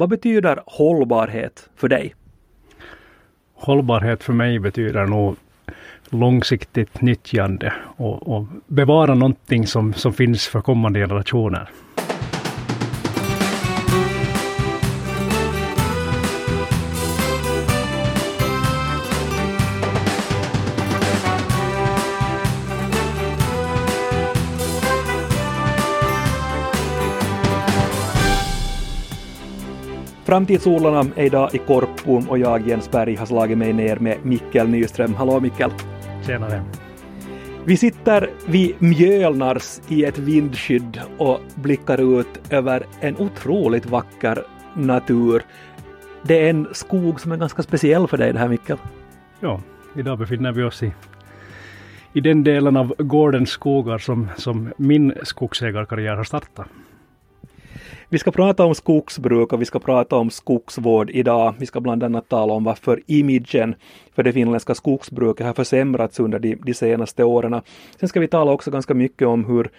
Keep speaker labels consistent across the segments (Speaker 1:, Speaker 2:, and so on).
Speaker 1: vad betyder hållbarhet för dig?
Speaker 2: Hållbarhet för mig betyder nog långsiktigt nyttjande och, och bevara någonting som, som finns för kommande generationer.
Speaker 1: Framtidsodlarna är idag i Korpum och jag, Jens Berg, har slagit mig ner med Mikkel Nyström. Hallå Mikkel!
Speaker 2: Tjenare!
Speaker 1: Vi sitter vid Mjölnars i ett vindskydd och blickar ut över en otroligt vacker natur. Det är en skog som är ganska speciell för dig det här Mikkel.
Speaker 2: Ja, idag befinner vi oss i, i den delen av gårdens skogar som, som min skogsägarkarriär har startat.
Speaker 1: Vi ska prata om skogsbruk och vi ska prata om skogsvård idag. Vi ska bland annat tala om varför imagen för det finländska skogsbruket har försämrats under de, de senaste åren. Sen ska vi tala också ganska mycket om hur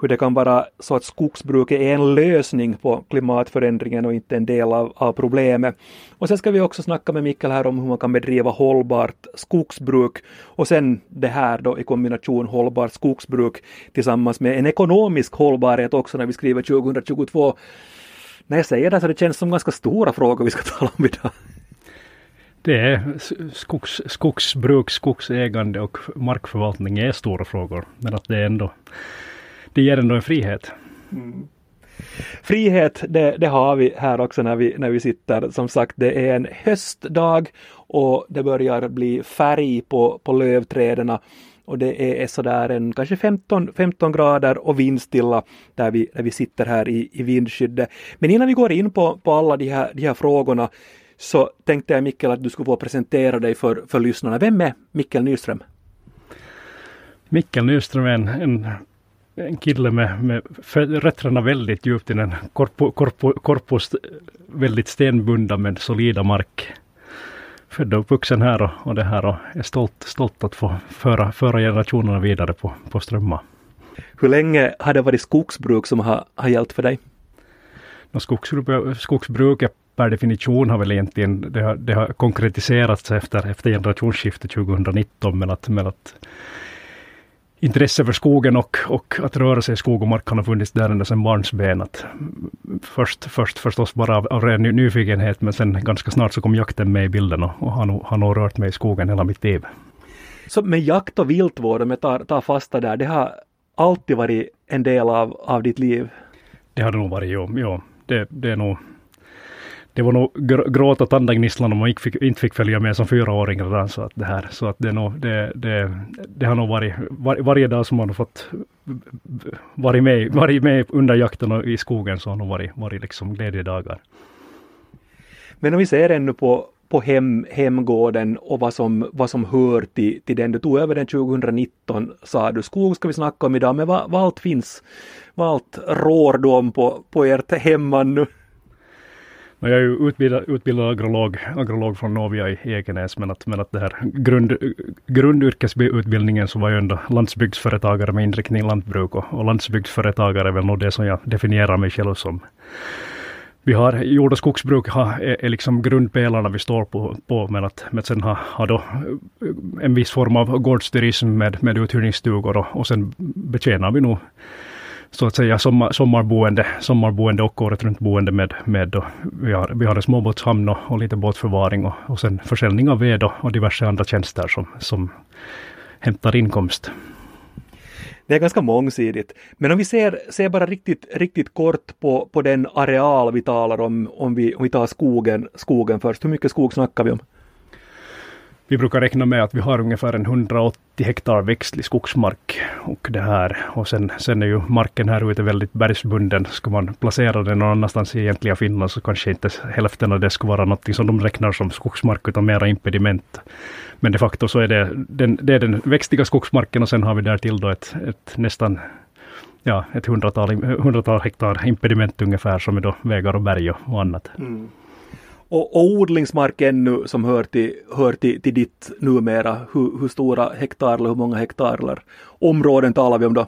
Speaker 1: hur det kan vara så att skogsbruket är en lösning på klimatförändringen och inte en del av, av problemet. Och sen ska vi också snacka med Mikkel här om hur man kan bedriva hållbart skogsbruk och sen det här då i kombination hållbart skogsbruk tillsammans med en ekonomisk hållbarhet också när vi skriver 2022. När jag säger det så det känns som ganska stora frågor vi ska tala om idag.
Speaker 2: Det är skogs, skogsbruk, skogsägande och markförvaltning är stora frågor. Men att det är ändå det ger ändå en frihet. Mm.
Speaker 1: Frihet, det, det, har vi här också när vi, när vi sitter. Som sagt, det är en höstdag och det börjar bli färg på, på lövträden och det är sådär en kanske 15, 15 grader och vindstilla där vi, där vi sitter här i, i vindskyddet. Men innan vi går in på, på alla de här, de här frågorna så tänkte jag Mikkel att du skulle få presentera dig för, för lyssnarna. Vem är Mikkel Nyström?
Speaker 2: Mikkel Nyström är en, en en kille med, med rötterna väldigt djupt i den korpo, korpo, korpus väldigt stenbunda med solida mark. Född och uppvuxen här och, och det här och är stolt, stolt att få föra, föra generationerna vidare på, på Strömma.
Speaker 1: Hur länge har det varit skogsbruk som har, har gällt för dig?
Speaker 2: No, skogsbruk, skogsbruket per definition har väl egentligen det har, det har konkretiserats efter, efter generationsskiftet 2019 men att, men att intresse för skogen och, och att röra sig i skog och mark har funnits där ända sedan barnsben. Att först, först förstås bara av, av ren nyfikenhet men sen ganska snart så kom jakten med i bilden och, och har, nog, har rört mig i skogen hela mitt liv.
Speaker 1: Så med jakt och viltvård, om jag tar, tar fasta där, det har alltid varit en del av, av ditt liv?
Speaker 2: Det har det nog varit, jo. jo. Det, det är nog det var nog gråt och tandagnisslan om man inte fick, inte fick följa med som fyraåring redan. Så alltså att det, här, så att det, nog, det, det, det har nog varit var, varje dag som man har fått varit med, varit med under jakten och i skogen så har nog varit, varit liksom glädjedagar.
Speaker 1: Men om vi ser ännu på, på hem, hemgården och vad som, vad som hör till, till den. Du tog över den 2019 sa du. Skog ska vi snacka om idag, men vad, vad allt finns, vad allt rår du om på, på ert hemman nu?
Speaker 2: Jag är ju utbildad, utbildad agrolog, agrolog från Novia i Ekenäs, men att, men att det här grund, grundyrkesutbildningen så var jag ändå landsbygdsföretagare med inriktning lantbruk och, och landsbygdsföretagare är väl nog det som jag definierar mig själv som. Vi har jord och skogsbruk har, är, är liksom grundpelarna vi står på, på men att men sen har, har då eh, en viss form av gårdsturism med, med uthyrningsstugor och, och sen betjänar vi nog så att säga sommar, sommarboende, sommarboende och året runt boende med, med då, vi, har, vi har en småbåtshamn och, och lite båtförvaring och, och sen försäljning av ved och, och diverse andra tjänster som, som hämtar inkomst.
Speaker 1: Det är ganska mångsidigt. Men om vi ser, ser bara riktigt, riktigt kort på, på den areal vi talar om, om vi, om vi tar skogen, skogen först. Hur mycket skog snackar vi om?
Speaker 2: Vi brukar räkna med att vi har ungefär en 180 hektar växtlig skogsmark. Och, det här. och sen, sen är ju marken här ute väldigt bergsbunden. Ska man placera den någon annanstans i egentliga Finland så kanske inte hälften av det ska vara något som de räknar som skogsmark utan mera impediment. Men de facto så är det den, det är den växtiga skogsmarken och sen har vi där till då ett, ett nästan ja, ett hundratal, hundratal hektar impediment ungefär som är då vägar och berg och annat. Mm.
Speaker 1: Och, och odlingsmark ännu som hör till, hör till, till ditt numera, hur, hur stora hektar eller hur många hektar eller områden talar vi om då?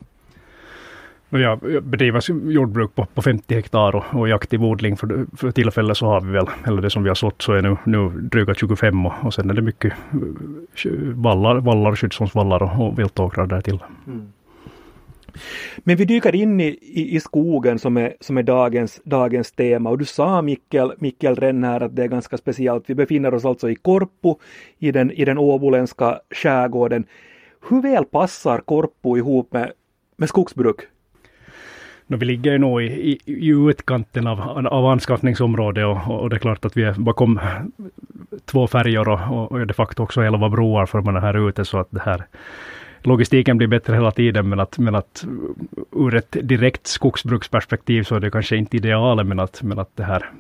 Speaker 2: Jag bedriver jordbruk på, på 50 hektar och, och i aktiv odling för, för tillfället så har vi väl, eller det som vi har sått så är nu, nu dryga 25 och, och sen är det mycket vallar, vallar skyddsvallar och, och viltåkrar därtill. Mm.
Speaker 1: Men vi dyker in i, i, i, skogen som är, som är dagens, dagens tema och du sa Mikkel, Mikkel Renn här att det är ganska speciellt. Vi befinner oss alltså i Korpo i den, i den åboländska skärgården. Hur väl passar Korpo ihop med, med skogsbruk?
Speaker 2: No, vi ligger ju nog i, i, i utkanten av, av anskaffningsområdet och, och, det är klart att vi är bakom två färjor och, och de facto också elva broar för man är här ute så att det här logistiken blir bättre hela tiden men att, men att uh, ur ett direkt skogsbruksperspektiv så är det kanske inte idealet men att, men att det här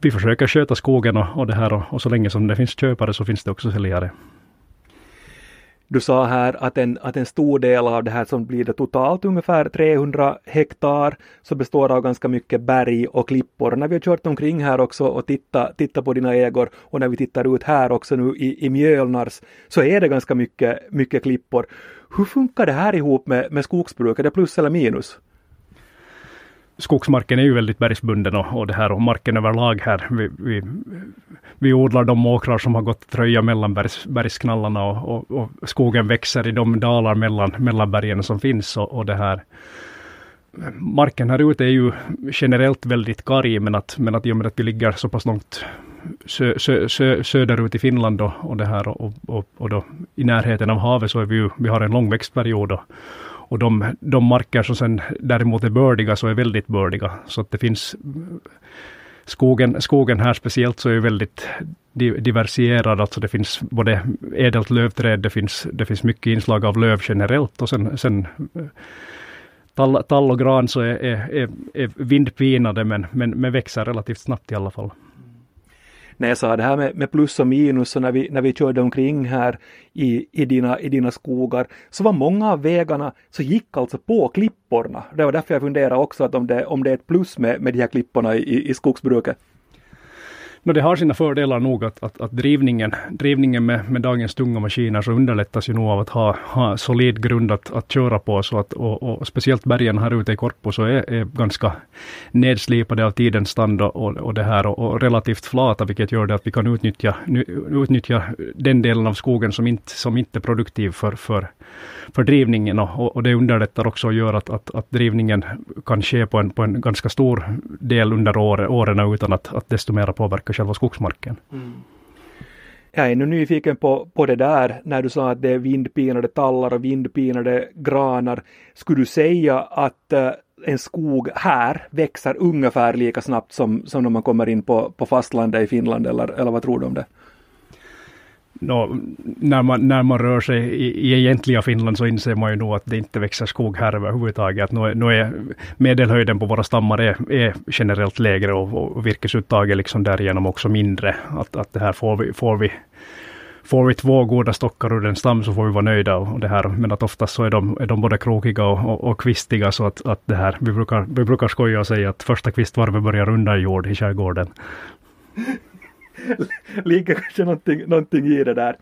Speaker 2: vi försöker sköta skogen och, och det här och, och så länge som det finns köpare så finns det också säljare.
Speaker 1: Du sa här att en, att en stor del av det här som blir det totalt ungefär 300 hektar så består av ganska mycket berg och klippor. när vi har kört omkring här också och tittat titta på dina ägor och när vi tittar ut här också nu i, i Mjölnars så är det ganska mycket, mycket klippor. Hur funkar det här ihop med, med skogsbruk? Är det plus eller minus?
Speaker 2: Skogsmarken är ju väldigt bergsbunden och, och det här och marken överlag här. Vi, vi, vi odlar de åkrar som har gått tröja mellan bergs, bergsknallarna och, och, och, skogen växer i de dalar mellan, mellan bergen som finns och, och det här. Marken här ute är ju generellt väldigt karg men att, men att i och med att vi ligger så pass långt sö, sö, sö, söderut i Finland och, och det här och, och, och då i närheten av havet så är vi ju, vi har en lång växtperiod och, de, de marker som sen däremot är bördiga så är väldigt bördiga. Så att det finns skogen, skogen här speciellt så är väldigt diversifierad. Alltså det finns både ädelt lövträd, det finns, det finns mycket inslag av löv generellt och sen, sen tall, tall och gran så är, är, är vindpinade men, men, men växer relativt snabbt i alla fall
Speaker 1: när jag sa det här med, med plus och minus och när vi, när vi körde omkring här i, i, dina, i dina skogar så var många av vägarna så gick alltså på klipporna. Det var därför jag funderade också att om det, om det är ett plus med, med de här klipporna i, i skogsbruket.
Speaker 2: No, det har sina fördelar nog att, att, att drivningen, drivningen med, med dagens tunga maskiner så underlättas ju nog av att ha, ha solid grund att, att köra på. Så att, och, och speciellt bergen här ute i Korpo så är, är ganska nedslipade av tidens stand och, och, det här och, och, relativt flata vilket gör det att vi kan utnyttja, utnyttja den delen av skogen som inte, som inte är produktiv för, för, för drivningen och, och det underlättar också och gör att, att, att drivningen kan ske på en, på en ganska stor del under år, åren utan att, att desto mera påverka själva skogsmarken. Mm.
Speaker 1: Jag är nu nyfiken på, på det där när du sa att det är vindpinade tallar och vindpinade granar. Skulle du säga att uh, en skog här växer ungefär lika snabbt som, som när man kommer in på, på fastlandet i Finland eller, eller vad tror du om det?
Speaker 2: No, när, man, när man rör sig i, i egentliga Finland så inser man ju nog att det inte växer skog här överhuvudtaget. Nu, nu är medelhöjden på våra stammar är, är generellt lägre och, och virkesuttaget liksom därigenom också mindre. Att, att det här får vi, får vi Får vi två goda stockar ur en stam så får vi vara nöjda. Och det här, men att oftast så är de, är de både krokiga och, och, och kvistiga så att, att det här, vi brukar, vi brukar skoja och säga att första kvistvarvet börjar under jord i skärgården.
Speaker 1: ligger kanske någonting, någonting i det där.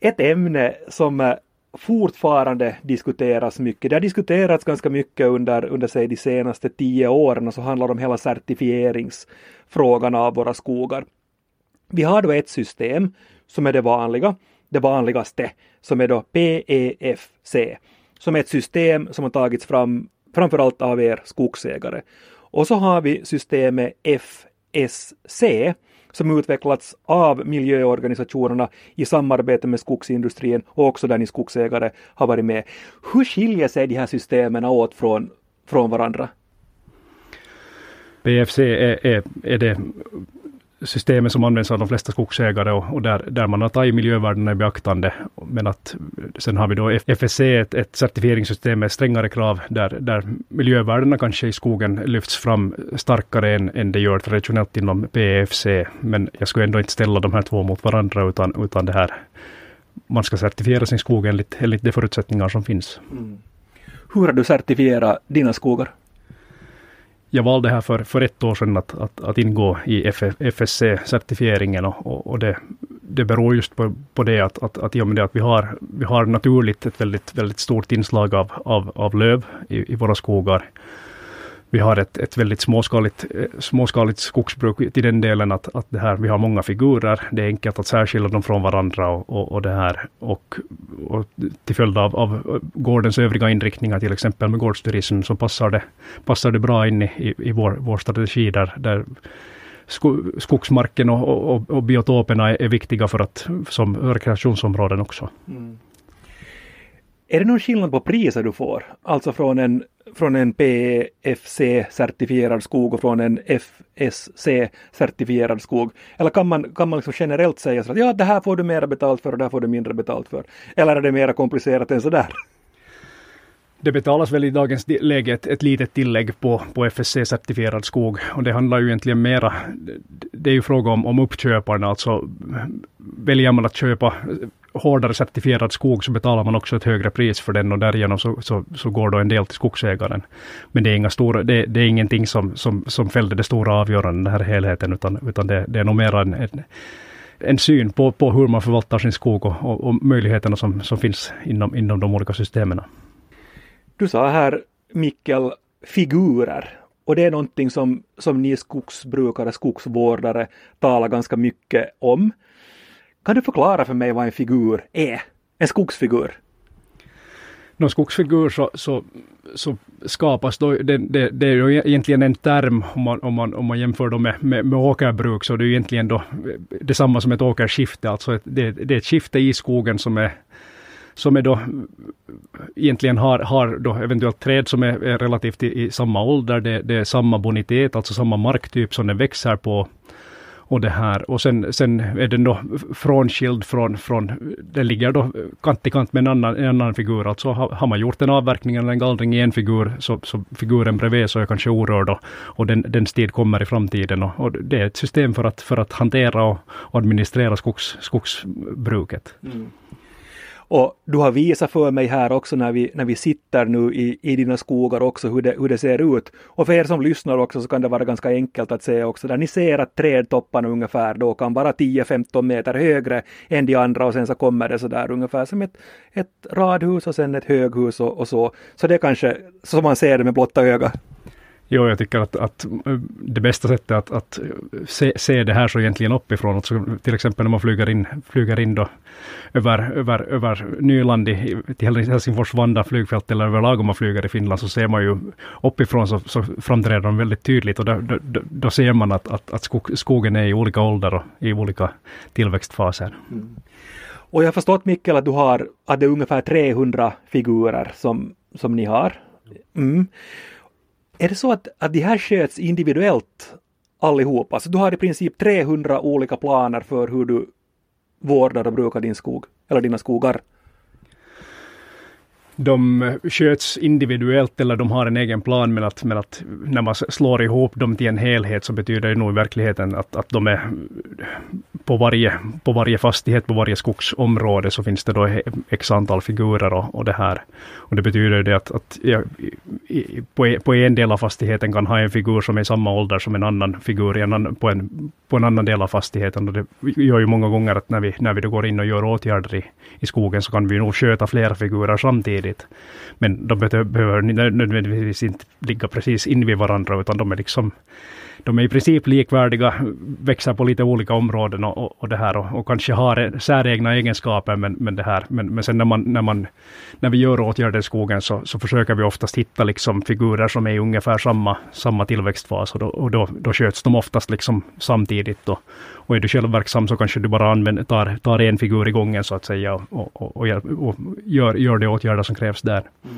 Speaker 1: Ett ämne som eh, fortfarande diskuteras mycket. Det har diskuterats ganska mycket under, under sig de senaste tio åren och så handlar det om hela certifieringsfrågan av våra skogar. Vi har då ett system som är det vanliga, det vanligaste, som är då PEFC, som är ett system som har tagits fram framförallt av er skogsägare. Och så har vi systemet FSC som utvecklats av miljöorganisationerna i samarbete med skogsindustrin och också där ni skogsägare har varit med. Hur skiljer sig de här systemen åt från, från varandra?
Speaker 2: BFC är, är, är det systemet som används av de flesta skogsägare och, och där, där man har tagit miljövärdena i beaktande. Men att sen har vi då FSC, ett, ett certifieringssystem med strängare krav där, där miljövärdena kanske i skogen lyfts fram starkare än, än det gör traditionellt inom PEFC. Men jag skulle ändå inte ställa de här två mot varandra utan, utan det här man ska certifiera sin skog enligt, enligt de förutsättningar som finns. Mm.
Speaker 1: Hur har du certifierat dina skogar?
Speaker 2: Jag valde här för, för ett år sedan att, att, att ingå i FSC-certifieringen och, och, och det, det beror just på, på det att, att, att i och med det att vi har, vi har naturligt ett väldigt, väldigt stort inslag av, av, av löv i, i våra skogar vi har ett, ett väldigt småskaligt, eh, småskaligt skogsbruk till den delen att, att det här, vi har många figurer. Det är enkelt att särskilja dem från varandra och, och, och det här. Och, och till följd av, av gårdens övriga inriktningar, till exempel med gårdsturism, så passar det, passar det bra in i, i vår, vår strategi där, där skogsmarken och, och, och biotoperna är, är, viktiga för att, som rekreationsområden också. Mm.
Speaker 1: Är det någon skillnad på priser du får? Alltså från en, från en PFC-certifierad skog och från en FSC-certifierad skog? Eller kan man, kan man liksom generellt säga så att ja, det här får du mera betalt för och det här får du mindre betalt för? Eller är det mera komplicerat än så där?
Speaker 2: Det betalas väl i dagens läge ett, ett litet tillägg på, på FSC-certifierad skog och det handlar ju egentligen mera, det är ju fråga om, om uppköparna, alltså väljer man att köpa hårdare certifierad skog så betalar man också ett högre pris för den och därigenom så, så, så går då en del till skogsägaren. Men det är, inga stora, det, det är ingenting som, som, som fällde det stora avgörandet, den här helheten, utan, utan det, det är nog mer en, en, en syn på, på hur man förvaltar sin skog och, och, och möjligheterna som, som finns inom, inom de olika systemen.
Speaker 1: Du sa här, Mikkel, figurer. Och det är någonting som, som ni skogsbrukare, skogsvårdare talar ganska mycket om. Kan du förklara för mig vad en figur är? En skogsfigur?
Speaker 2: Någon skogsfigur så, så, så skapas då, det, det, det, är ju egentligen en term om man, om man, om man jämför då med, med, med åkerbruk, så det är ju egentligen då detsamma som ett åkerskifte, alltså ett, det, det är ett skifte i skogen som är som är då egentligen har, har då eventuellt träd som är, är relativt i, i, samma ålder, det, det, är samma bonitet, alltså samma marktyp som den växer på och det här. Och sen, sen är den då frånskild från, från, den ligger då kant i kant med en annan, en annan figur. Alltså har, har man gjort en avverkning eller en gallring i en figur, så, så figuren bredvid så är kanske orörd och, och den, den tid kommer i framtiden. Och, och, det är ett system för att, för att hantera och, och administrera skogs, skogsbruket. Mm.
Speaker 1: Och du har visat för mig här också när vi, när vi sitter nu i, i dina skogar också hur det, hur det ser ut. Och för er som lyssnar också så kan det vara ganska enkelt att se också där ni ser att trädtopparna ungefär då kan vara 10-15 meter högre än de andra och sen så kommer det så där ungefär som ett, ett radhus och sen ett höghus och, och så. Så det är kanske så man ser det med blotta ögat.
Speaker 2: Jo, jag tycker att, att det bästa sättet att, att se, se, det här så egentligen uppifrån, alltså till exempel när man flyger in, flyger in då över, över, över Nyland i, till Helsingfors Vanda flygfält eller överlag om man flyger i Finland så ser man ju uppifrån så, så framträder de väldigt tydligt och då, då, då ser man att, att, att skog, skogen är i olika ålder och i olika tillväxtfaser. Mm.
Speaker 1: Och jag har förstått Mikkel att du har, att det är ungefär 300 figurer som, som ni har. Mm. Är det så att, att de här sköts individuellt allihopa? Alltså du har i princip 300 olika planer för hur du vårdar och brukar din skog, eller dina skogar?
Speaker 2: De eh, sköts individuellt eller de har en egen plan men att, men att när man slår ihop dem till en helhet så betyder det nog i verkligheten att, att de är eh, på varje, på varje fastighet, på varje skogsområde så finns det då x antal figurer och, och det här. Och det betyder det att, att ja, i, på, e-, på en del av fastigheten kan ha en figur som är i samma ålder som en annan figur i en, på, en, på en annan del av fastigheten. Och det gör ju många gånger att när vi, när vi då går in och gör åtgärder i, i skogen så kan vi nog sköta flera figurer samtidigt. Men de behöver nödvändigtvis inte ligga precis invid varandra utan de är liksom de är i princip likvärdiga, växer på lite olika områden och, och, och det här och, och, kanske har säregna egenskaper men, men det här. Men, men sen när, man, när, man, när vi gör åtgärder i skogen så, så försöker vi oftast hitta liksom figurer som är i ungefär samma, samma tillväxtfas och, då, och då, då sköts de oftast liksom samtidigt. Då. Och är du själv verksam så kanske du bara använder, tar, tar en figur i gången så att säga och, och, och, och gör, gör de åtgärder som krävs där. Mm.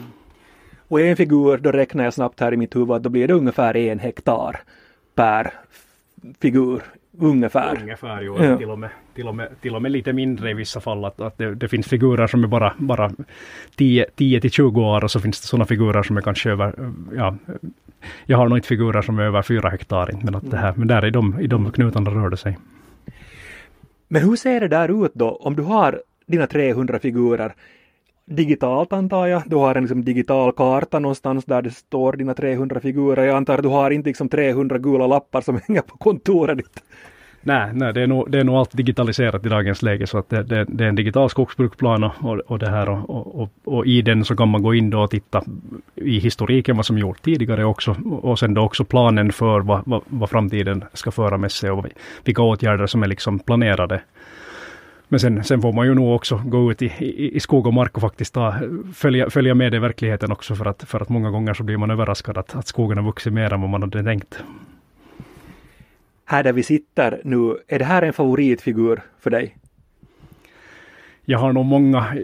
Speaker 1: Och en figur, då räknar jag snabbt här i mitt huvud, då blir det ungefär en hektar per figur ungefär.
Speaker 2: Ungefär, jo. Ja. Till, och med, till, och med, till och med lite mindre i vissa fall. Att, att det, det finns figurer som är bara, bara 10, 10 till 20 år och så finns det sådana figurer som är kanske över, ja, jag har nog inte figurer som är över 4 hektar, men, att det här, men där i de, i de knutarna rör det sig.
Speaker 1: Men hur ser det där ut då om du har dina 300 figurer? Digitalt antar jag. Du har en liksom digital karta någonstans där det står dina 300 figurer. Jag antar att du har inte liksom 300 gula lappar som hänger på kontoret ditt.
Speaker 2: Nej, nej det, är nog, det är nog allt digitaliserat i dagens läge så att det, det, det är en digital skogsbruksplan och, och, det här och, och, och, i den så kan man gå in då och titta i historiken vad som gjorts tidigare också och sen då också planen för vad, vad, vad framtiden ska föra med sig och vilka åtgärder som är liksom planerade. Men sen, sen får man ju nog också gå ut i, i, i skog och mark och faktiskt ta, följa, följa med i verkligheten också för att, för att många gånger så blir man överraskad att, att skogen har vuxit mer än vad man hade tänkt
Speaker 1: här där vi sitter nu, är det här en favoritfigur för dig?
Speaker 2: Jag har nog många,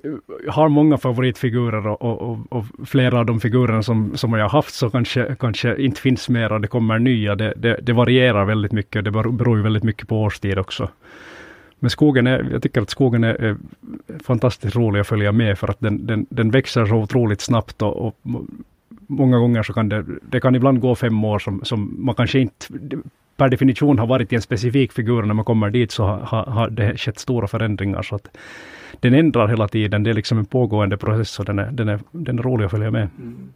Speaker 2: har många favoritfigurer och, och, och, och, flera av de figurerna som, som jag har haft så kanske, kanske inte finns mer och det kommer nya. Det, det, det varierar väldigt mycket. Det beror ju väldigt mycket på årstid också. Men skogen är, jag tycker att skogen är, är fantastiskt rolig att följa med för att den, den, den växer så otroligt snabbt och, och många gånger så kan det, det kan ibland gå fem år som, som man kanske inte per definition har varit i en specifik figur. När man kommer dit så har, har det skett stora förändringar. Så att den ändrar hela tiden. Det är liksom en pågående process och den är, den är, den är rolig att följa med. Mm.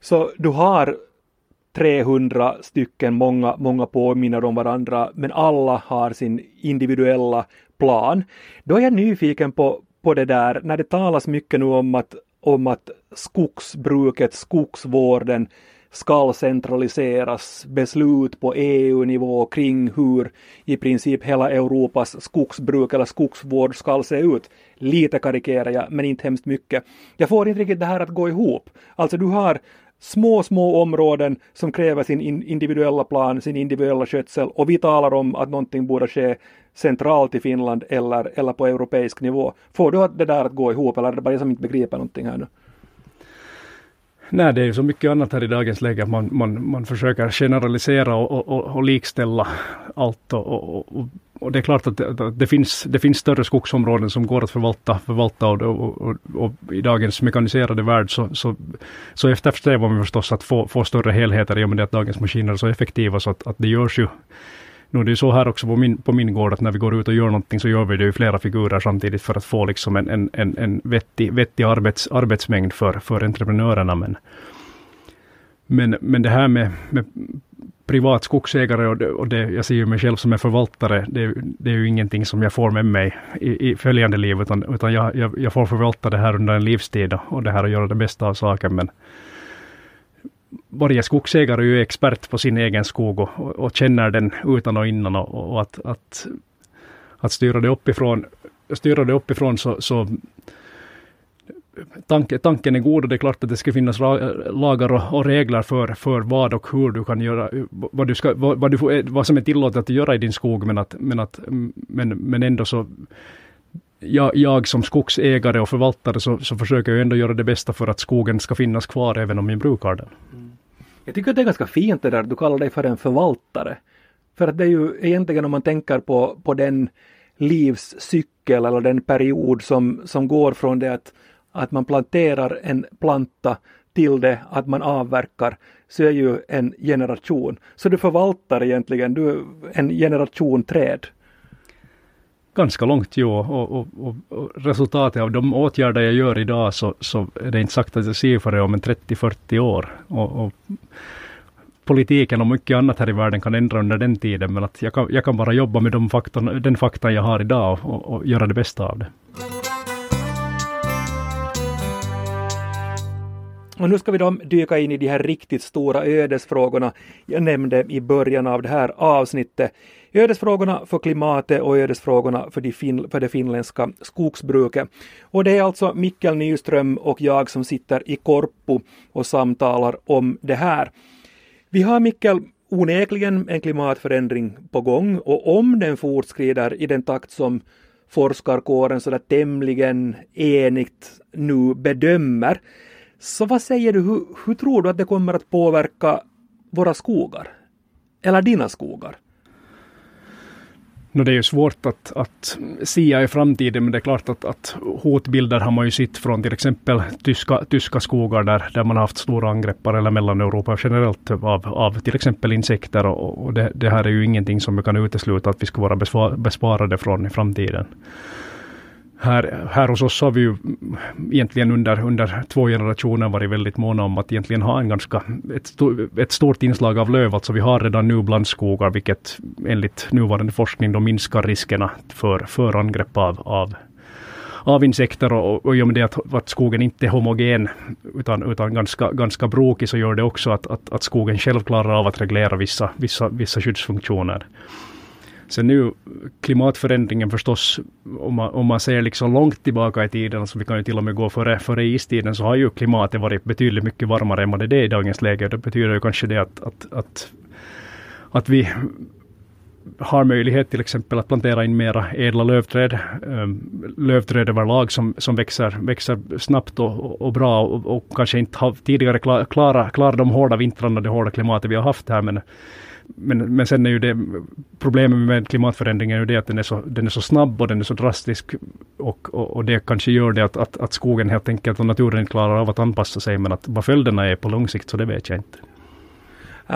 Speaker 1: Så du har 300 stycken, många, många påminner om varandra, men alla har sin individuella plan. Då är jag nyfiken på, på det där, när det talas mycket nu om att, om att skogsbruket, skogsvården skall centraliseras beslut på EU-nivå kring hur i princip hela Europas skogsbruk eller skogsvård ska se ut. Lite karikerar jag, men inte hemskt mycket. Jag får inte riktigt det här att gå ihop. Alltså du har små, små områden som kräver sin individuella plan, sin individuella skötsel och vi talar om att någonting borde ske centralt i Finland eller, eller på europeisk nivå. Får du det där att gå ihop eller är det bara jag som inte begriper någonting här nu?
Speaker 2: Nej, det är ju så mycket annat här i dagens läge. Man, man, man försöker generalisera och, och, och likställa allt. Och, och, och, det är klart att det, det, finns, det finns större skogsområden som går att förvalta, förvalta och, och, och, i dagens mekaniserade värld så, så, så eftersträvar man förstås att få, få större helheter i och med att dagens maskiner är så effektiva så att, att det görs ju nu är det ju så här också på min, på min gård att när vi går ut och gör någonting så gör vi det i flera figurer samtidigt för att få liksom en, en, en, en vettig, vettig arbets, arbetsmängd för, för entreprenörerna. Men, men, men det här med, med privat skogsägare och, det, och det, jag ser ju mig själv som en förvaltare, det, det, är ju ingenting som jag får med mig i, i följande liv, utan, utan jag, jag, jag, får förvalta det här under en livstid och det här och göra det bästa av saken. Men, varje skogsägare är ju expert på sin egen skog och, och, och känner den utan och innan och, och, att, att, att styra det uppifrån, styra det uppifrån så, så tanke, tanken är god och det är klart att det ska finnas lagar och, och, regler för, för vad och hur du kan göra, vad, du ska, vad, vad, du eh, vad som är tillåtet att göra i din skog, men, att, men, att, mm, men, men ändå så jag, jag som skogsägare och förvaltare så, så försöker jag ändå göra det bästa för att skogen ska finnas kvar även om jag brukar den.
Speaker 1: Jag tycker att det är ganska fint det där du kallar dig för en förvaltare. För att det är ju egentligen om man tänker på, på den livscykel eller den period som, som går från det att, att man planterar en planta till det att man avverkar så är ju en generation. Så du förvaltar egentligen, du är en generation träd
Speaker 2: ganska långt jo. Och, och, och, och, resultatet av de åtgärder jag gör idag så, så är det inte sagt att jag ser för det om en 30-40 år. Och, politiken och mycket annat här i världen kan ändra under den tiden men att jag kan, jag kan bara jobba med de faktorn, den fakta jag har idag och, och göra det bästa av det.
Speaker 1: Och nu ska vi då dyka in i de här riktigt stora ödesfrågorna jag nämnde i början av det här avsnittet. Ödesfrågorna för klimatet och ödesfrågorna för, de fin för det finländska skogsbruket. Och det är alltså Mikkel Nyström och jag som sitter i Korpo och samtalar om det här. Vi har Mikkel onekligen en klimatförändring på gång och om den fortskrider i den takt som forskarkåren sådär tämligen enigt nu bedömer så vad säger du, hur, hur tror du att det kommer att påverka våra skogar? Eller dina skogar?
Speaker 2: No, det är ju svårt att, att sia i framtiden, men det är klart att, att hotbilder har man ju sett från till exempel tyska, tyska skogar där, där man har haft stora angreppar, eller Mellaneuropa generellt, av, av till exempel insekter. Och, och det, det, här är ju ingenting som vi kan utesluta att vi ska vara besvarade från i framtiden här, här hos oss har vi ju mm, egentligen under, under två generationer varit väldigt måna om att egentligen ha en ganska, ett, stort, ett stort inslag av löv. Alltså vi har redan nu blandskogar, vilket enligt nuvarande forskning då minskar riskerna för, för angrepp av, av av insekter och, och i och med det att, att skogen inte är homogen utan, utan ganska, ganska brokig så gör det också att, att, att skogen själv klarar av att reglera vissa, vissa, vissa skyddsfunktioner. Sen nu klimatförändringen förstås, om man, om man ser liksom långt tillbaka i tiden, alltså vi kan ju till och med gå före, före istiden, så har ju klimatet varit betydligt mycket varmare än vad det är i dagens läge. Det betyder ju kanske det att, att, att, att vi har möjlighet till exempel att plantera in mera ädla lövträd, ehm, lövträd överlag som, som växer, växer snabbt och, och bra och, och, kanske inte har tidigare klarat klara de hårda vintrarna, det hårda klimatet vi har haft här, men men, men sen är ju det problemet med klimatförändringen är ju det att den är så, den är så snabb och den är så drastisk och, och, och det kanske gör det att, att, att skogen helt enkelt och naturen inte klarar av att anpassa sig men att vad följderna är på lång sikt så det vet jag inte.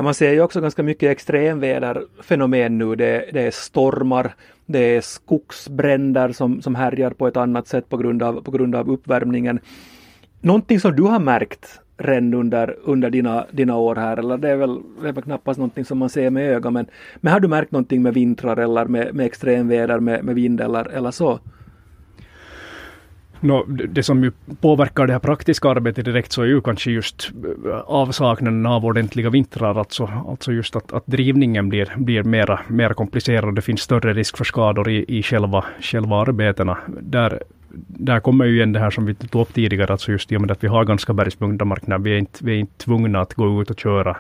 Speaker 1: Man ser ju också ganska mycket extremväderfenomen nu. Det, det, är stormar, det är skogsbränder som, som härjar på ett annat sätt på grund, av, på grund av uppvärmningen. Någonting som du har märkt redan under, under dina, dina år här, eller det är, väl, det är väl knappast någonting som man ser med ögat, men, men har du märkt någonting med vintrar eller med, med extremväder, med, med vind eller, eller så?
Speaker 2: No, det som ju påverkar det här praktiska arbetet direkt så är ju kanske just eh, avsaknaden av ordentliga vintrar, alltså, alltså just att, att drivningen blir, blir mera, mera komplicerad det finns större risk för skador i, i själva, själva arbetena. Där, där kommer ju igen det här som vi tog upp tidigare, alltså just i och med att vi har ganska bergsbundna marknader. Vi är inte, vi är inte tvungna att gå ut och köra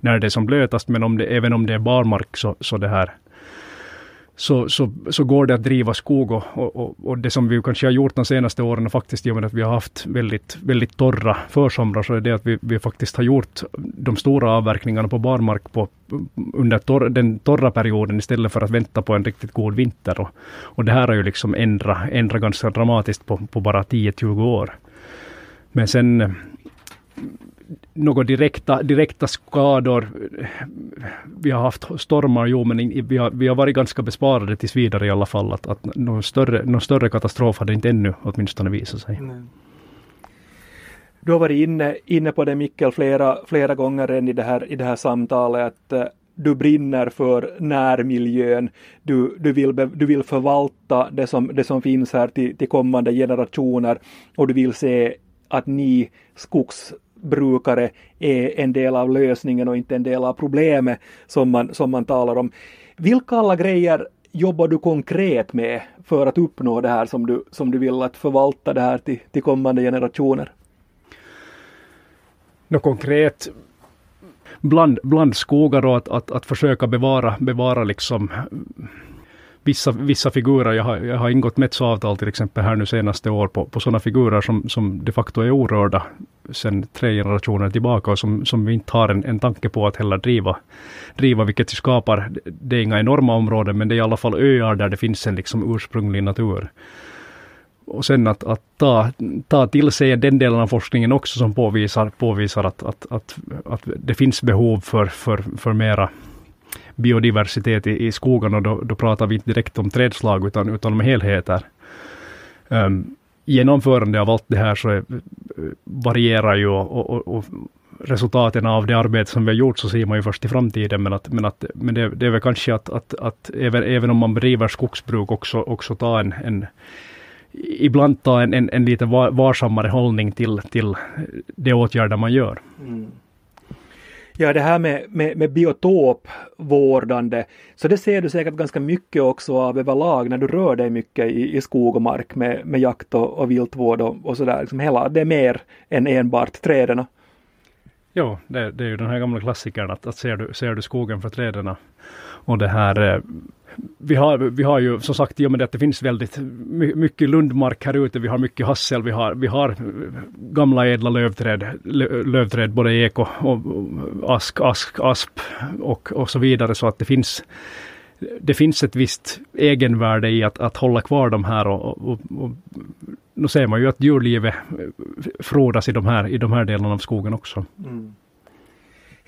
Speaker 2: när det är som blötast, men om det, även om det är barmark så, så det här så, så, så går det att driva skog och, och, och, det som vi kanske har gjort de senaste åren faktiskt i och med att vi har haft väldigt, väldigt torra försomrar så är det att vi, vi faktiskt har gjort de stora avverkningarna på barmark på, under tor, den torra perioden istället för att vänta på en riktigt god vinter. Och, och det här har ju liksom ändrat, ändrat ganska dramatiskt på, på bara 10-20 år. Men sen några direkta, direkta skador. Vi har haft stormar, jo, men vi har, vi har varit ganska besparade tills vidare i alla fall. Att, att någon, större, någon större katastrof hade inte ännu åtminstone visat sig. Nej.
Speaker 1: Du har varit inne, inne på det Mikkel flera, flera gånger än i det här, i det här samtalet att eh, du brinner för närmiljön, du, du, vill, du vill förvalta det som, det som finns här till, till kommande generationer och du vill se att ni skogs brukare är en del av lösningen och inte en del av problemet som man, som man talar om. Vilka alla grejer jobbar du konkret med för att uppnå det här som du, som du vill att förvalta det här till, till kommande generationer?
Speaker 2: Något konkret bland, bland skogar och att, att, att försöka bevara, bevara liksom vissa, vissa figurer. Jag har, jag har ingått Metso-avtal till exempel här nu senaste år på, på sådana figurer som, som de facto är orörda sedan tre generationer tillbaka och som, som vi inte har en, en tanke på att heller driva, driva, vilket skapar, det är inga enorma områden, men det är i alla fall öar där det finns en liksom ursprunglig natur. Och sen att, att ta, ta till sig den delen av forskningen också som påvisar, påvisar att, att, att, att det finns behov för, för, för mera biodiversitet i, i skogen och då, då pratar vi inte direkt om trädslag utan, utan om helheter. Um, genomförande av allt det här så är, varierar ju och, och, och, resultaten av det arbete som vi har gjort så ser man ju först i framtiden men, att, men, att, men det, det är väl kanske att, att, att även, även om man bedriver skogsbruk också, också ta en, en ibland ta en, en, en lite varsammare hållning till, till de åtgärder man gör. Mm.
Speaker 1: Ja, det här med, med, med biotopvårdande, så det ser du säkert ganska mycket också av överlag när du rör dig mycket i, i skog och mark med, med jakt och, och viltvård och, och sådär. Liksom hela, det är mer än enbart träden.
Speaker 2: Jo, det, det, är ju den här gamla klassikern att, att ser, du, ser du skogen för träden och det här eh, vi har, vi har ju som sagt i och med att det finns väldigt mycket lundmark här ute. Vi har mycket hassel, vi har, vi har gamla ädla lövträd, lövträd både ek och, och ask, ask, asp och, och så vidare. Så att det finns det finns ett visst egenvärde i att, att hålla kvar de här och, och, och nu ser man ju att djurlivet frodas i de här, i de här delarna av skogen också. Mm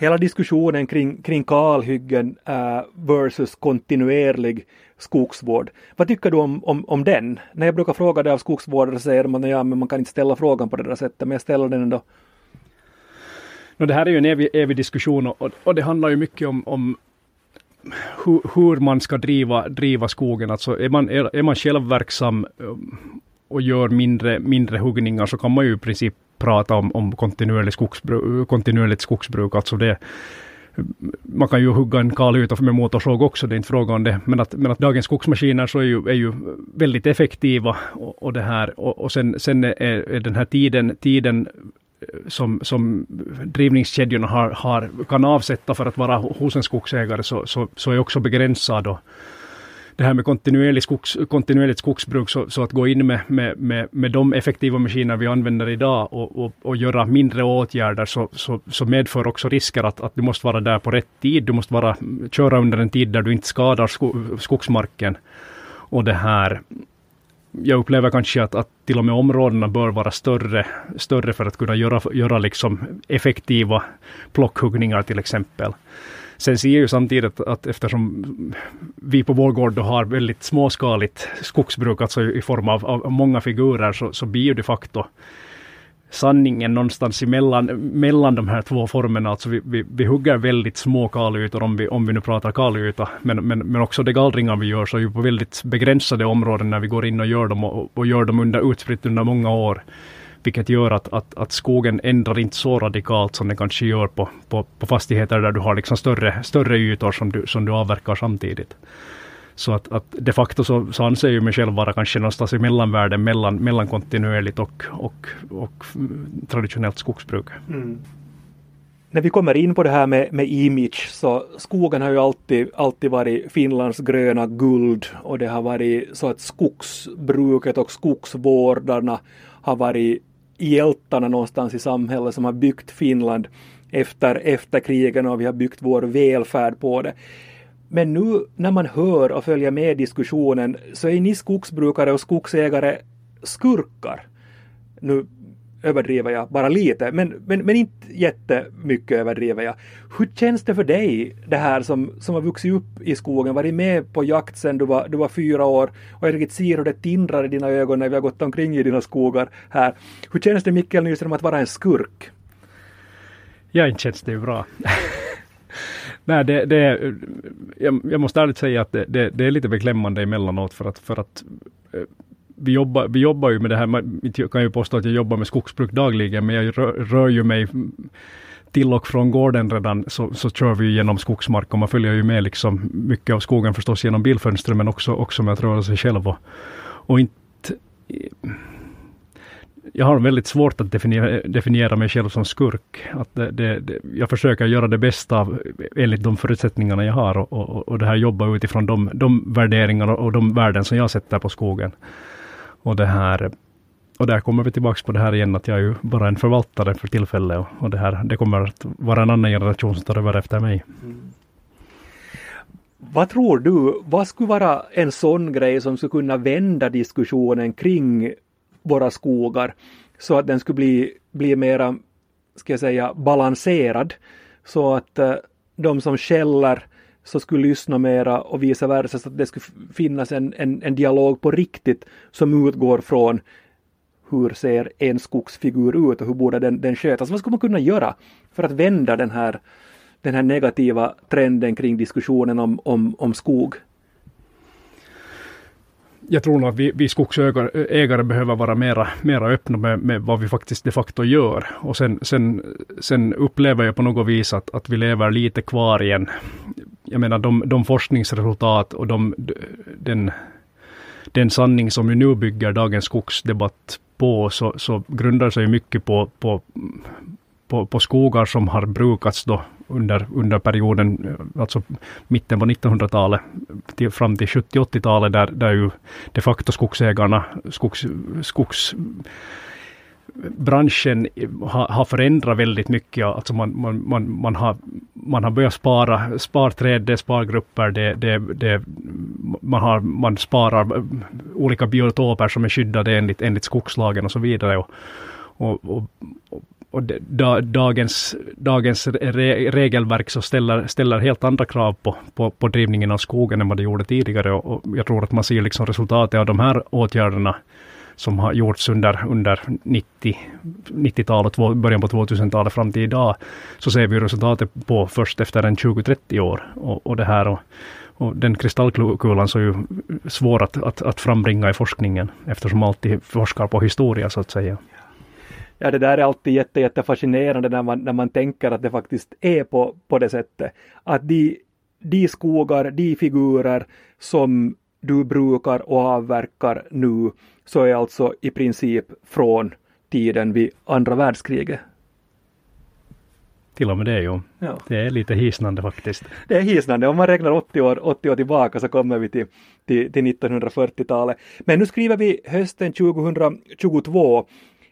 Speaker 1: hela diskussionen kring, kring kalhyggen uh, versus kontinuerlig skogsvård. Vad tycker du om, om, om den? När jag brukar fråga det av skogsvårdare säger man att ja, men man kan inte ställa frågan på det där sättet, men jag ställer den ändå.
Speaker 2: No, det här är ju en evig, evig diskussion och, och det handlar ju mycket om, om hur, hur, man ska driva, driva skogen. Alltså är man, är, är man självverksam um, och gör mindre, mindre huggningar så kan man ju i princip prata om, om kontinuerligt, skogsbruk, kontinuerligt skogsbruk. Alltså det, man kan ju hugga en kalyta med motorsåg också, det är inte fråga om det. Men att, men att dagens skogsmaskiner så är ju, är ju väldigt effektiva och, och det här. Och, och sen, sen är, är, den här tiden, tiden eh, som, som drivningskedjorna har, har, kan avsätta för att vara hos en skogsägare så, så, så är också begränsad. Och det här med kontinuerligt, skogs, kontinuerligt skogsbruk, så, så, att gå in med, med, med, med de effektiva maskiner vi använder idag och, och, och göra mindre åtgärder, så, så, så, medför också risker att, att du måste vara där på rätt tid. Du måste vara, köra under en tid där du inte skadar sko, skogsmarken. Och det här, jag upplever kanske att, att till och med områdena bör vara större, större för att kunna göra, göra liksom effektiva plockhuggningar till exempel. Sen ser jag ju samtidigt att eftersom vi på vår gård har väldigt småskaligt skogsbruk, alltså i form av, av många figurer, så, så blir ju de facto sanningen någonstans emellan, mellan de här två formerna. Alltså vi, vi, vi hugger väldigt små kalytor om vi, om vi nu pratar kalyta, men, men, men också de gallringar vi gör så är ju på väldigt begränsade områden när vi går in och gör dem och, och gör dem under, utspritt under många år. Vilket gör att, att, att skogen ändrar inte så radikalt som den kanske gör på, på, på fastigheter där du har liksom större, större ytor som du, som du avverkar samtidigt. Så att, att de facto så, så anser jag mig själv vara kanske någonstans i mellanvärlden mellan, mellan kontinuerligt och, och, och traditionellt skogsbruk. Mm.
Speaker 1: När vi kommer in på det här med, med image så skogen har ju alltid, alltid varit Finlands gröna guld och det har varit så att skogsbruket och skogsvårdarna har varit hjältarna någonstans i samhället som har byggt Finland efter, efter krigen och vi har byggt vår välfärd på det. Men nu när man hör och följer med diskussionen så är ni skogsbrukare och skogsägare skurkar. Nu överdriver jag bara lite, men, men, men inte jättemycket överdriver jag. Hur känns det för dig, det här som, som har vuxit upp i skogen, varit med på jakt sedan du var, du var fyra år och jag riktigt ser hur det tindrar i dina ögon när vi har gått omkring i dina skogar här. Hur känns det Mikael Nyström att vara en skurk?
Speaker 2: Ja, inte känns det ju bra. Nej, det, det, jag, jag måste ärligt säga att det, det, det, är lite beklämmande emellanåt för att, för att eh, vi jobbar, vi jobbar ju med det här, jag kan ju påstå att jag jobbar med skogsbruk dagligen, men jag rör, rör ju mig till och från gården redan så, så kör vi genom skogsmark och man följer ju med liksom mycket av skogen förstås genom bilfönstret men också, också med att röra sig själv och, och inte jag har väldigt svårt att definiera, definiera mig själv som skurk. Att det, det, det, jag försöker göra det bästa av, enligt de förutsättningarna jag har och, och, och det här jobba utifrån de, de värderingar och de värden som jag sätter på skogen. Och det här och där kommer vi tillbaka på det här igen, att jag är ju bara en förvaltare för tillfället och, och det här, det kommer att vara en annan generation som tar över efter mig. Mm.
Speaker 1: Vad tror du, vad skulle vara en sån grej som skulle kunna vända diskussionen kring våra skogar så att den skulle bli, bli mera, ska jag säga, balanserad så att uh, de som skäller så skulle lyssna mera och vice versa så att det skulle finnas en, en, en dialog på riktigt som utgår från hur ser en skogsfigur ut och hur borde den, den skötas? Vad skulle man kunna göra för att vända den här, den här negativa trenden kring diskussionen om, om, om skog?
Speaker 2: jag tror nog att vi, vi skogsägare behöver vara mera, mera öppna med, med vad vi faktiskt de facto gör. Och sen, sen, sen upplever jag på något vis att, att vi lever lite kvar i en jag menar de, de forskningsresultat och de, den, den sanning som vi nu bygger dagens skogsdebatt på, så, så grundar sig mycket på, på, på, på skogar som har brukats då under, under perioden, alltså mitten på 1900-talet till, fram till 70-80-talet, där, där ju de facto skogsägarna, skogs, skogs branschen har, har förändrat väldigt mycket. Alltså man, man, man, man, har, man har börjat spara sparträd, det är spargrupper, det, det, det, man, har, man sparar eh, olika biotoper som är skyddade enligt, enligt skogslagen och så vidare. Och, och, och, och da, dagens, dagens re, regelverk så ställer, ställer helt andra krav på, på, på drivningen av skogen än vad det gjorde tidigare. Och, och jag tror att man ser liksom resultatet av de här åtgärderna som har gjorts under, under 90, 90-talet, början på 2000-talet fram till idag, så ser vi resultatet på först efter en 20-30 år. Och, och det här och, och den kristallkulan så är ju svår att, att, att frambringa i forskningen eftersom man alltid forskar på historia så att säga.
Speaker 1: Ja, det där är alltid jätte, jätte fascinerande när man, när man tänker att det faktiskt är på, på det sättet. Att de, de skogar, de figurer som du brukar och avverkar nu, så är alltså i princip från tiden vid andra världskriget.
Speaker 2: Till och med det ju. Ja. Det är lite hisnande faktiskt.
Speaker 1: Det är hisnande. Om man räknar 80 år, 80 år tillbaka så kommer vi till, till, till 1940-talet. Men nu skriver vi hösten 2022.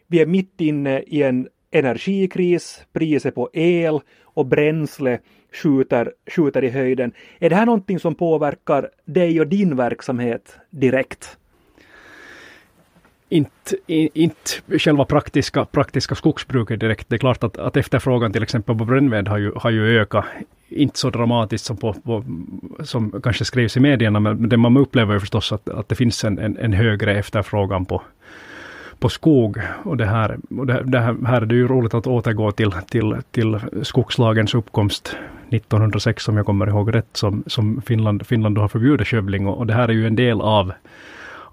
Speaker 1: Vi är mitt inne i en energikris, priset på el och bränsle skjuter, skjuter i höjden. Är det här någonting som påverkar dig och din verksamhet direkt?
Speaker 2: Inte, inte själva praktiska, praktiska skogsbruket direkt. Det är klart att, att efterfrågan till exempel på brännved har ju, har ju ökat. Inte så dramatiskt som, på, på, som kanske skrivs i medierna, men det man upplever ju förstås att, att det finns en, en, en högre efterfrågan på, på skog. Och det här, och det, det här är det ju roligt att återgå till, till, till skogslagens uppkomst 1906, om jag kommer ihåg rätt, som, som Finland, Finland har förbjudit skövling. Och, och det här är ju en del av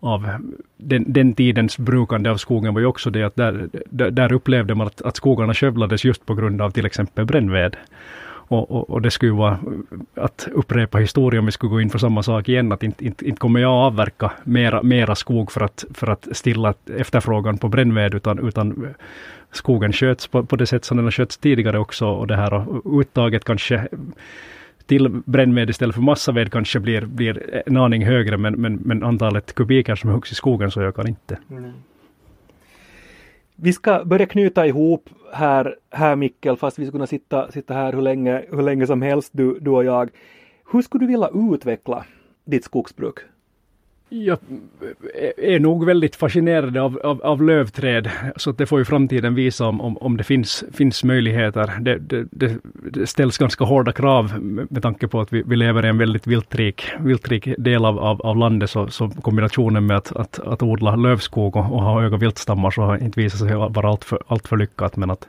Speaker 2: av den, den tidens brukande av skogen var ju också det att där, där, upplevde man att, att skogarna skövlades just på grund av till exempel brännved. Och, och, och, det skulle vara att upprepa historien om vi skulle gå in för samma sak igen, att inte, inte, inte kommer jag avverka mera, mera skog för att, för att stilla efterfrågan på brännved, utan, utan skogen sköts på, på det sätt som den har skötts tidigare också och det här och uttaget kanske till brännved istället för massaved kanske blir, blir en aning högre, men, men, men antalet kubiker som huggs i skogen så ökar inte. Mm.
Speaker 1: Vi ska börja knyta ihop här, här Mikkel, fast vi skulle kunna sitta, sitta här hur länge, hur länge som helst, du, du och jag. Hur skulle du vilja utveckla ditt skogsbruk?
Speaker 2: Jag är nog väldigt fascinerad av, av, av lövträd, så det får ju framtiden visa om, om, om det finns, finns möjligheter. Det, det, det, ställs ganska hårda krav med tanke på att vi, vi lever i en väldigt viltrik, viltrik del av, av, av landet, så, så kombinationen med att, att, att odla lövskog och, och ha höga viltstammar så har inte visat sig vara alltför, allt för lyckat. Men att,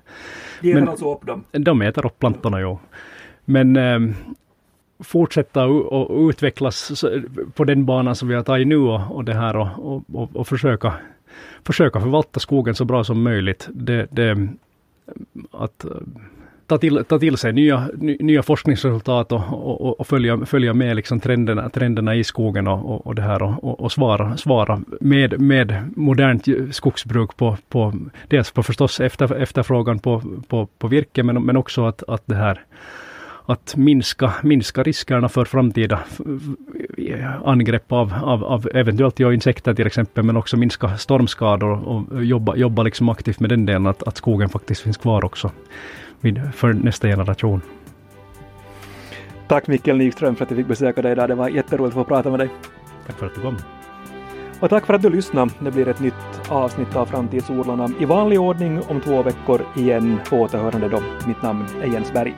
Speaker 1: de äter alltså upp dem?
Speaker 2: De äter upp plantorna, jo. Men ähm, fortsätta och utvecklas på den banan som vi har tagit nu och, och det här och, och, och, försöka, försöka förvalta skogen så bra som möjligt. Det, det, att eh, ta till, ta till sig nya, nya forskningsresultat och, och, och, följa, följa med liksom trenderna, trenderna i skogen och, och, det här och, och, svara, svara med, med modernt skogsbruk på, på dels på förstås efter, efterfrågan på, på, på virke men, men också att, att det här att minska, minska riskerna för framtida angrepp av, av, av eventuellt ja, insekter till exempel, men också minska stormskador och jobba, jobba liksom aktivt med den delen, att, att skogen faktiskt finns kvar också för nästa generation.
Speaker 1: Tack Mikkel Nyström för att jag fick besöka dig idag. Det var jätteroligt att få prata med dig.
Speaker 2: Tack för att du kom.
Speaker 1: Och tack för att du lyssnade. Det blir ett nytt avsnitt av Framtidsodlarna i vanlig ordning om två veckor igen. På återhörande då. Mitt namn är Jens Berg.